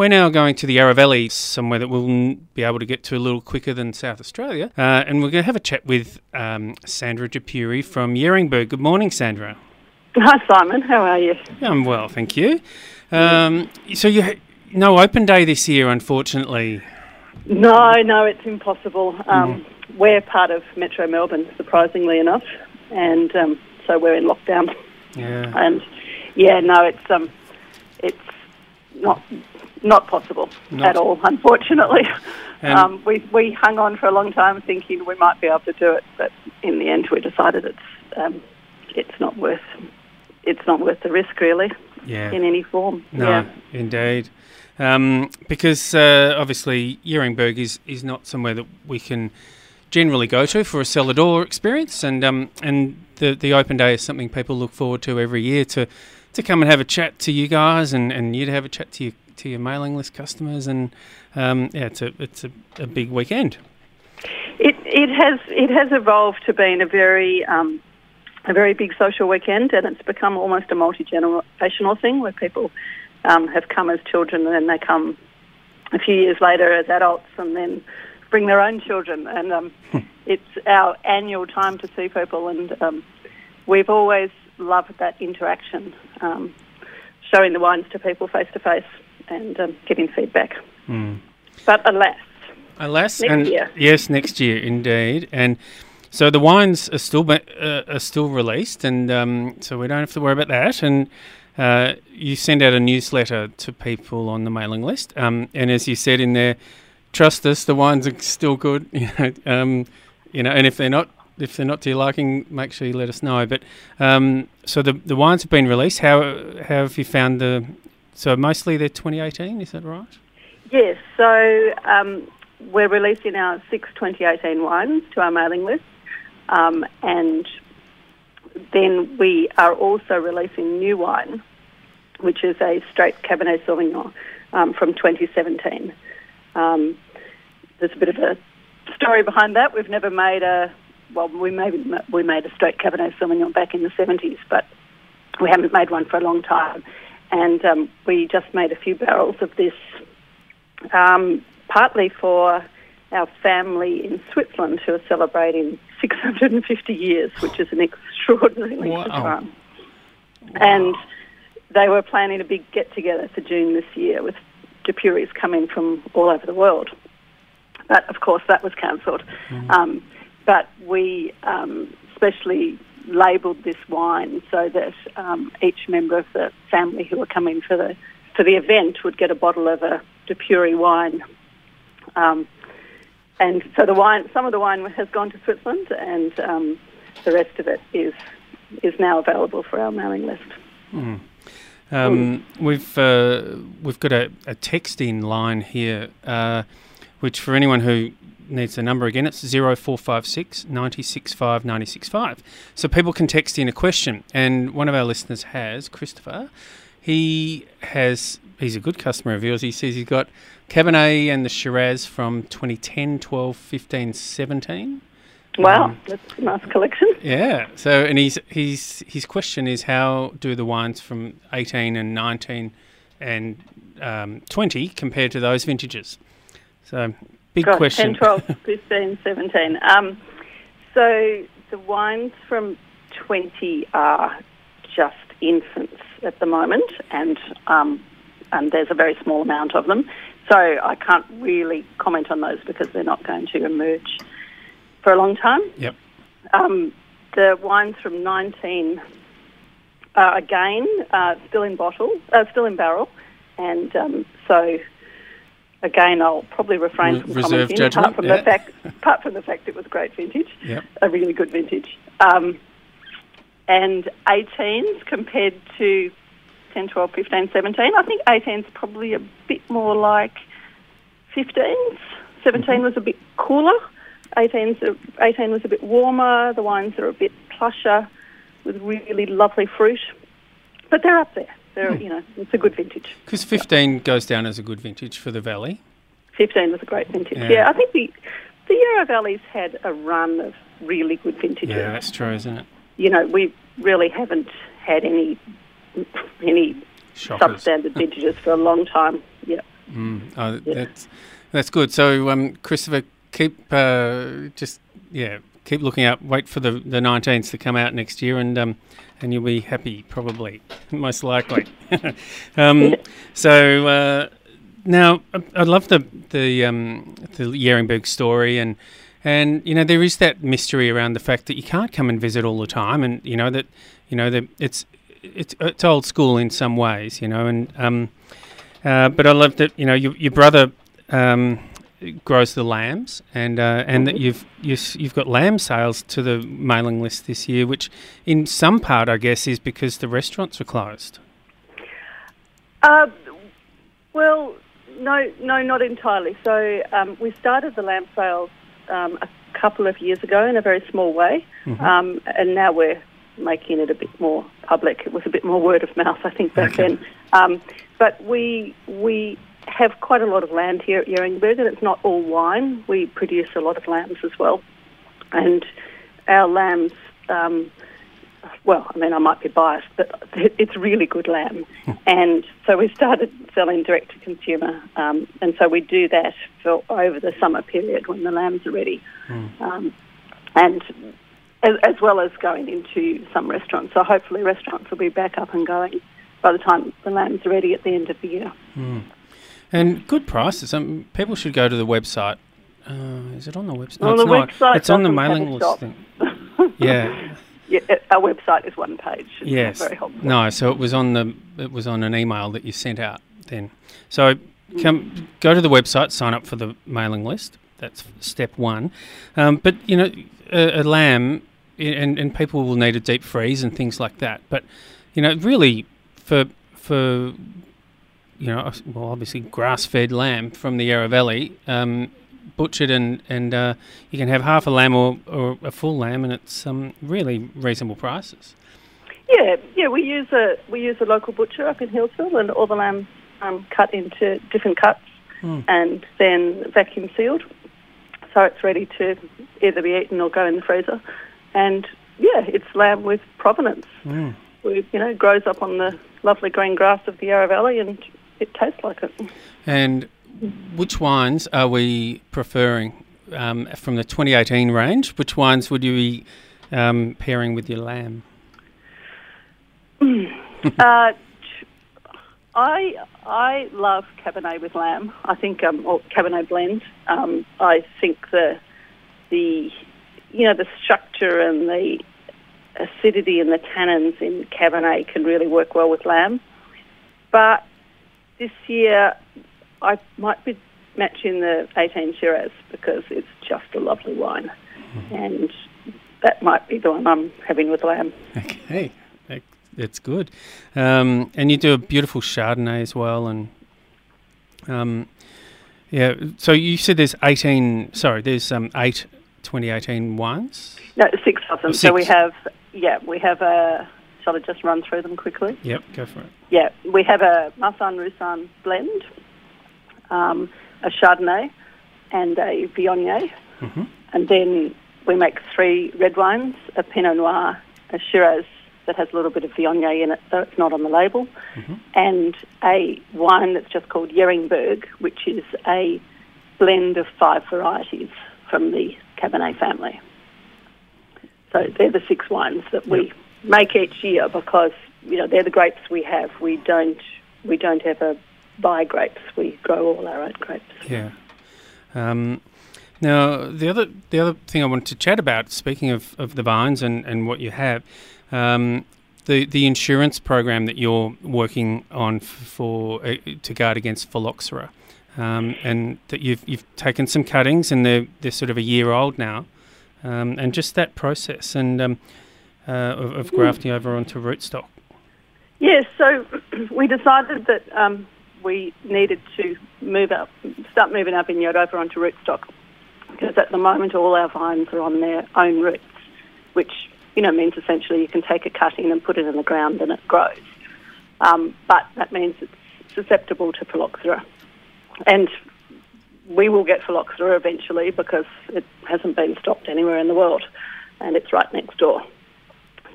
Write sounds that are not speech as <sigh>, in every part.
We're now going to the Yarra Valley, somewhere that we'll be able to get to a little quicker than South Australia. Uh, and we're going to have a chat with um, Sandra de Pury from Yeringberg. Good morning, Sandra. Hi, Simon. How are you? I'm well, thank you. Um, so you ha- no open day this year, unfortunately. No, no, it's impossible. Um, We're part of Metro Melbourne, surprisingly enough, and um, so we're in lockdown. Yeah. And yeah, no, it's um, it's not not possible Not- at all, unfortunately. Um, we we hung on for a long time, thinking we might be able to do it, but in the end, we decided it's um, it's not worth it's not worth the risk, really, Yeah. in any form. No, Yeah. indeed. Um, because uh, obviously Yeringberg is, is not somewhere that we can generally go to for a cellar door experience, and um, and the the open day is something people look forward to every year to to come and have a chat to you guys, and, and you to have a chat to your to your mailing list customers, and um, yeah, it's a it's a, a big weekend. It it has it has evolved to being a very um, a very big social weekend, and it's become almost a multi generational thing where people um, have come as children and then they come a few years later as adults, and then bring their own children, and um, it's our annual time to see people, and um, we've always loved that interaction, um, showing the wines to people face to face and um, getting feedback. But alas, Alas, Next and year. yes, next year indeed, and so the wines are still uh, are still released, and um, so we don't have to worry about that. And uh, you send out a newsletter to people on the mailing list, um, and as you said in there, trust us, the wines are still good. <laughs> You know, um, you know, and if they're not. If they're not to your liking, make sure you let us know. But um, so the the wines have been released. How how have you found the? So mostly they're 2018. Is that right? Yes, so um, we're releasing our six 2018 wines to our mailing list, um, and then we are also releasing new wine, which is a straight Cabernet Sauvignon um, from 2017. Um, there's a bit of a story behind that. We've never made a well, we maybe we made a straight Cabernet Sauvignon back in the 70s, but we haven't made one for a long time. And um, we just made a few barrels of this um, partly for our family in Switzerland who are celebrating 650 years, which is an extraordinary length of Wow. time. And they were planning a big get together for June this year with de Purys coming from all over the world. But of course, that was cancelled. Um, but we um, specially labelled this wine so that um, each member of the family who were coming for the for the event would get a bottle of a de Pury wine. Um, and so the wine, some of the wine has gone to Switzerland, and um, the rest of it is is now available for our mailing list. Um, we've uh, we've got a, a text in line here, uh, which for anyone who needs the number again, it's 0456 965 965. So people can text in a question, and one of our listeners has Christopher. He has he's a good customer of yours. He says he's got Cabernet and the Shiraz from 2010, 12, 15, 17. Wow, that's a nice collection. Yeah. So, and he's he's his question is how do the wines from eighteen and nineteen and um, twenty compare to those vintages? So, big Gosh, question. 10, 12, <laughs> 15, 17. Um, so the wines from 20 are just infants at the moment, and um, and there's a very small amount of them. So I can't really comment on those because they're not going to emerge for a long time. Yep. Um, the wines from 19 are again uh, still in bottle, uh, still in barrel, and um, so again I'll probably refrain Re- from reserve commenting judgment, apart from yeah. the fact apart from the fact it was a great vintage, Yep. a really good vintage, um, and 18s compared to 10, 12, 15, 17. I think 18's probably a bit more like 15s. 17 was a bit cooler. 18's, 18 was a bit warmer. The wines are a bit plusher with really lovely fruit. But they're up there. They're, you know, it's a good vintage. Because fifteen goes down as a good vintage for the valley. 15 was a great vintage. Yeah. Yeah, I think the, the Yarra Valley's had a run of really good vintages. Yeah, that's true, isn't it? You know, we really haven't had any any Shockers. substandard vintages for a long time. Yeah, Mm. Oh, yeah. That's that's good. So, um, Christopher, keep uh, just yeah, keep looking out. Wait for the the nineteenth to come out next year, and um, and you'll be happy, probably, <laughs> most likely. <laughs> um, so uh, now, I I love the the um, the Yeringberg story, and and you know there is that mystery around the fact that you can't come and visit all the time, and you know that you know that it's it's it's old school in some ways, you know, and um, uh, but I love that you know your, your brother um, grows the lambs, and uh, and mm-hmm. that you've you've got lamb sales to the mailing list this year, which in some part I guess is because the restaurants are closed. Uh, well, no, no, not entirely. So um, we started the lamb sales um, a couple of years ago in a very small way, mm-hmm. um, and now we're making it a bit more public. It was a bit more word of mouth, I think, back okay. then. Um, but we we have quite a lot of land here at Yeringberg, and it's not all wine. We produce a lot of lambs as well, and our lambs. Um, well, I mean, I might be biased, but <laughs> it's really good lamb. Hmm. and so we started selling direct to consumer, um, and so we do that for over the summer period when the lambs are ready, mm. um, and as, as, well as going into some restaurants. So hopefully, restaurants will be back up and going by the time the lambs are ready at the end of the year. Mm. And good prices. Um, people should go to the website. Uh, is it on the website? No, on the not. website. It's on the mailing list. thing. <laughs> yeah. Yeah, our website is one page. It's yes. Very helpful. No, so it was on the it was on an email that you sent out then. So come go to the website, sign up for the mailing list. That's step one. Um, but you know, a, a lamb and and people will need a deep freeze and things like that. But you know, really for for you know, well, obviously grass-fed lamb from the Yarra Valley, um, butchered, and and uh, you can have half a lamb or, or a full lamb, and it's um, really reasonable prices. Yeah, yeah, we use a we use a local butcher up in Healesville, and all the lambs um, cut into different cuts, mm. and then vacuum sealed, so it's ready to either be eaten or go in the freezer. And yeah, it's lamb with provenance. Mm. We, you know, grows up on the lovely green grass of the Yarra Valley, and it tastes like it. And which wines are we preferring um, from the 2018 range? Which wines would you be um, pairing with your lamb? uh, I I love Cabernet with lamb. I think um, or Cabernet blend. Um, I think the the you know the structure and the acidity and the tannins in Cabernet can really work well with lamb. But this year, I might be matching the 18 Shiraz because it's just a lovely wine. Mm-hmm. And that might be the one I'm having with lamb. Okay, that's good. Um, and you do a beautiful Chardonnay as well. And um, yeah, so you said there's 18, sorry, there's um, eight 2018 wines? No, six of them. Six. So we have, yeah, we have a Shall I just run through them quickly? Yep, go for it. Yeah, we have a Marsanne Roussanne blend, um, a Chardonnay, and a Viognier. Mm-hmm. And then we make three red wines, a Pinot Noir, a Shiraz that has a little bit of Viognier in it, though it's not on the label, mm-hmm. and a wine that's just called Yeringberg, which is a blend of five varieties from the Cabernet family. So they're the six wines that we yep make each year because you know they're the grapes we have. We don't we don't ever buy grapes. We grow all our own grapes. Yeah. Um, now the other the other thing I wanted to chat about, speaking of, of the vines and, and what you have, um, the the insurance program that you're working on for uh, to guard against phylloxera, um, and that you've you've taken some cuttings and they're they're sort of a year old now, um, and just that process and um, uh, of, of, grafting over onto rootstock? Yes, so <clears throat> we decided that um, we needed to move up, start moving up in over onto rootstock because at the moment all our vines are on their own roots, which you know means essentially you can take a cutting and put it in the ground and it grows. Um, but that means it's susceptible to phylloxera, and we will get phylloxera eventually because it hasn't been stopped anywhere in the world, and it's right next door.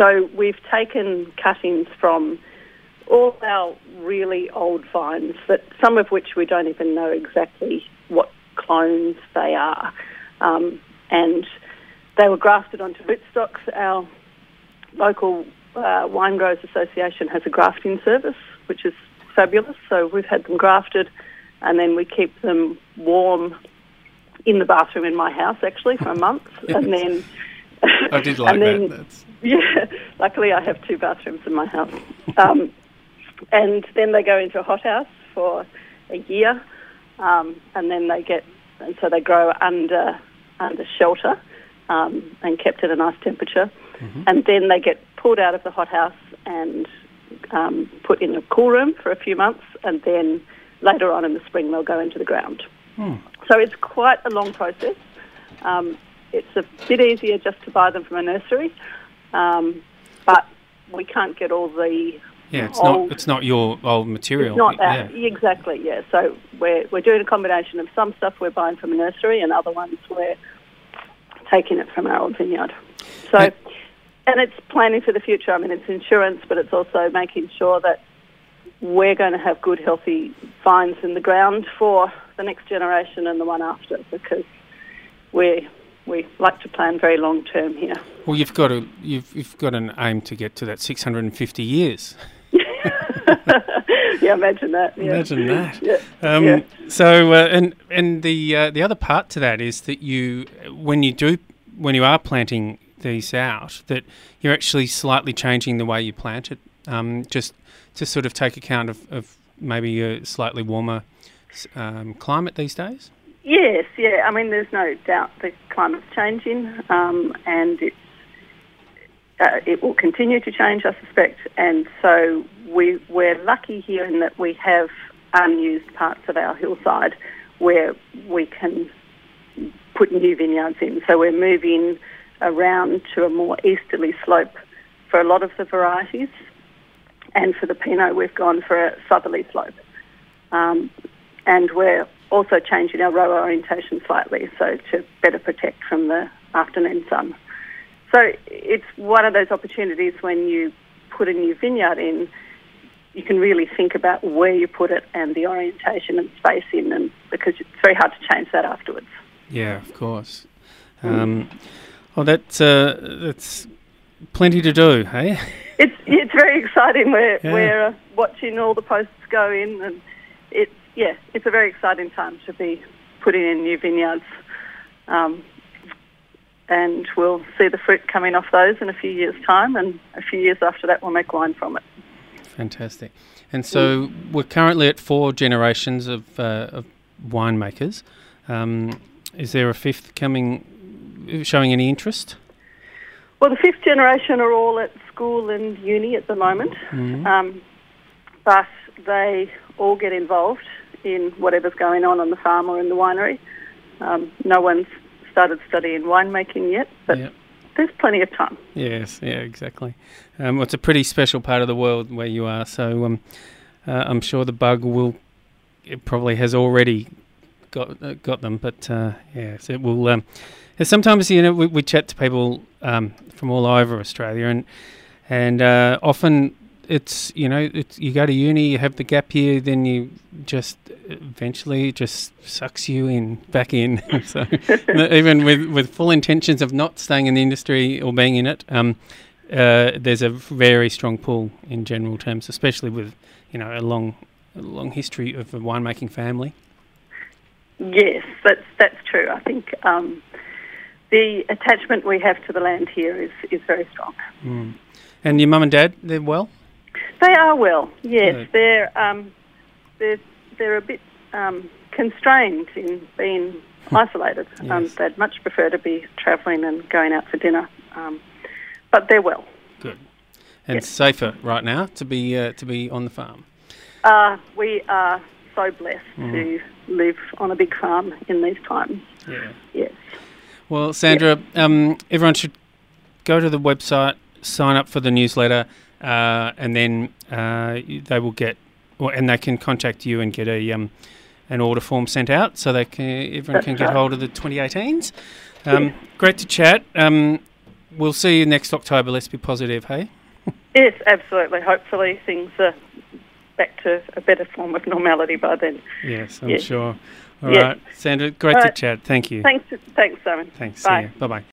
So we've taken cuttings from all our really old vines, that some of which we don't even know exactly what clones they are. Um, and they were grafted onto rootstocks. Our local uh, Wine Growers Association has a grafting service, which is fabulous. So we've had them grafted, and then we keep them warm in the bathroom in my house actually for a month, and then. <laughs> I did like then, that. That's... <laughs> Yeah, luckily I have two bathrooms in my house, um, and then they go into a hothouse for a year, um, and then they get and so they grow under under shelter um, and kept at a nice temperature, mm-hmm. and then they get pulled out of the hothouse and um, put in a cool room for a few months, and then later on in the spring they'll go into the ground. Hmm. So it's quite a long process. Um, it's a bit easier just to buy them from a nursery, um, but we can't get all the yeah, it's old, not it's not your old material. Not that yeah. exactly. Yeah, so we're we're doing a combination of some stuff we're buying from a nursery and other ones we're taking it from our old vineyard. So, and it's planning for the future. I mean, it's insurance, but it's also making sure that we're going to have good, healthy vines in the ground for the next generation and the one after because we we like to plan very long term here. Well, you've got a you've you've got an aim to get to that 650 years. <laughs> yeah, imagine that. Yeah. Imagine that. Yeah. Um, yeah. So, uh, and and the uh, the other part to that is that you, when you do, when you are planting these out, that you're actually slightly changing the way you plant it, um, just to sort of take account of, of maybe a slightly warmer um, climate these days? Yes, yeah. I mean, there's no doubt the climate's changing, um, and it's uh, it will continue to change, I suspect. And so we we're lucky here in that we have unused parts of our hillside where we can put new vineyards in. So we're moving around to a more easterly slope for a lot of the varieties. And for the Pinot, we've gone for a southerly slope. Um, and we're also changing our row orientation slightly so to better protect from the afternoon sun. So it's one of those opportunities when you put a new vineyard in, you can really think about where you put it and the orientation and spacing, and because it's very hard to change that afterwards. Yeah, of course. Um, well, that's uh, that's plenty to do, hey? It's it's very exciting. We're yeah. we're uh, watching all the posts go in, and it's yeah, it's a very exciting time to be putting in new vineyards. Um, and we'll see the fruit coming off those in a few years' time, and a few years after that, we'll make wine from it. Fantastic. And so mm. we're currently at four generations of, uh, of winemakers. Um, is there a fifth coming, showing any interest? Well, the fifth generation are all at school and uni at the moment, mm-hmm. um, but they all get involved in whatever's going on on the farm or in the winery. Um, no one's started studying winemaking yet, but yep. there's plenty of time. Yes, yeah, exactly. Um, well, it's a pretty special part of the world where you are, so um, uh, I'm sure the bug will. It probably has already got uh, got them, but uh, yes, it will. Um, sometimes you know we, we chat to people um, from all over Australia, and and uh, often it's you know it's you go to uni, you have the gap year, then you just eventually it just sucks you in back in. <laughs> so even with with full intentions of not staying in the industry or being in it, um, uh, there's a very strong pull in general terms, especially with you know a long a long history of a winemaking family. Yes, that's that's true. I think um, the attachment we have to the land here is is very strong. Mm. And your mum and dad, they're well. They are well. Yes, they're um, they're they're a bit um, constrained in being isolated. yes. um, they'd much prefer to be travelling and going out for dinner, um, but they're well. Good, and yes. safer right now to be uh, to be on the farm. Uh, we are so blessed mm. to live on a big farm in these times. Yeah. Yes. Well, Sandra, um, everyone should go to the website, sign up for the newsletter uh, and then uh, they will get, or, and they can contact you and get a um, an order form sent out, so they can everyone can get hold of the 2018s. Um, Great to chat. Um, we'll see you next October. Let's be positive, hey. <laughs> Yes, absolutely. Hopefully things are back to a better form of normality by then. Yes, I'm Yes. sure. All Yes. right, Sandra, great All to right. chat. Thank you. Thanks, thanks, Simon. Thanks. Bye. Bye bye.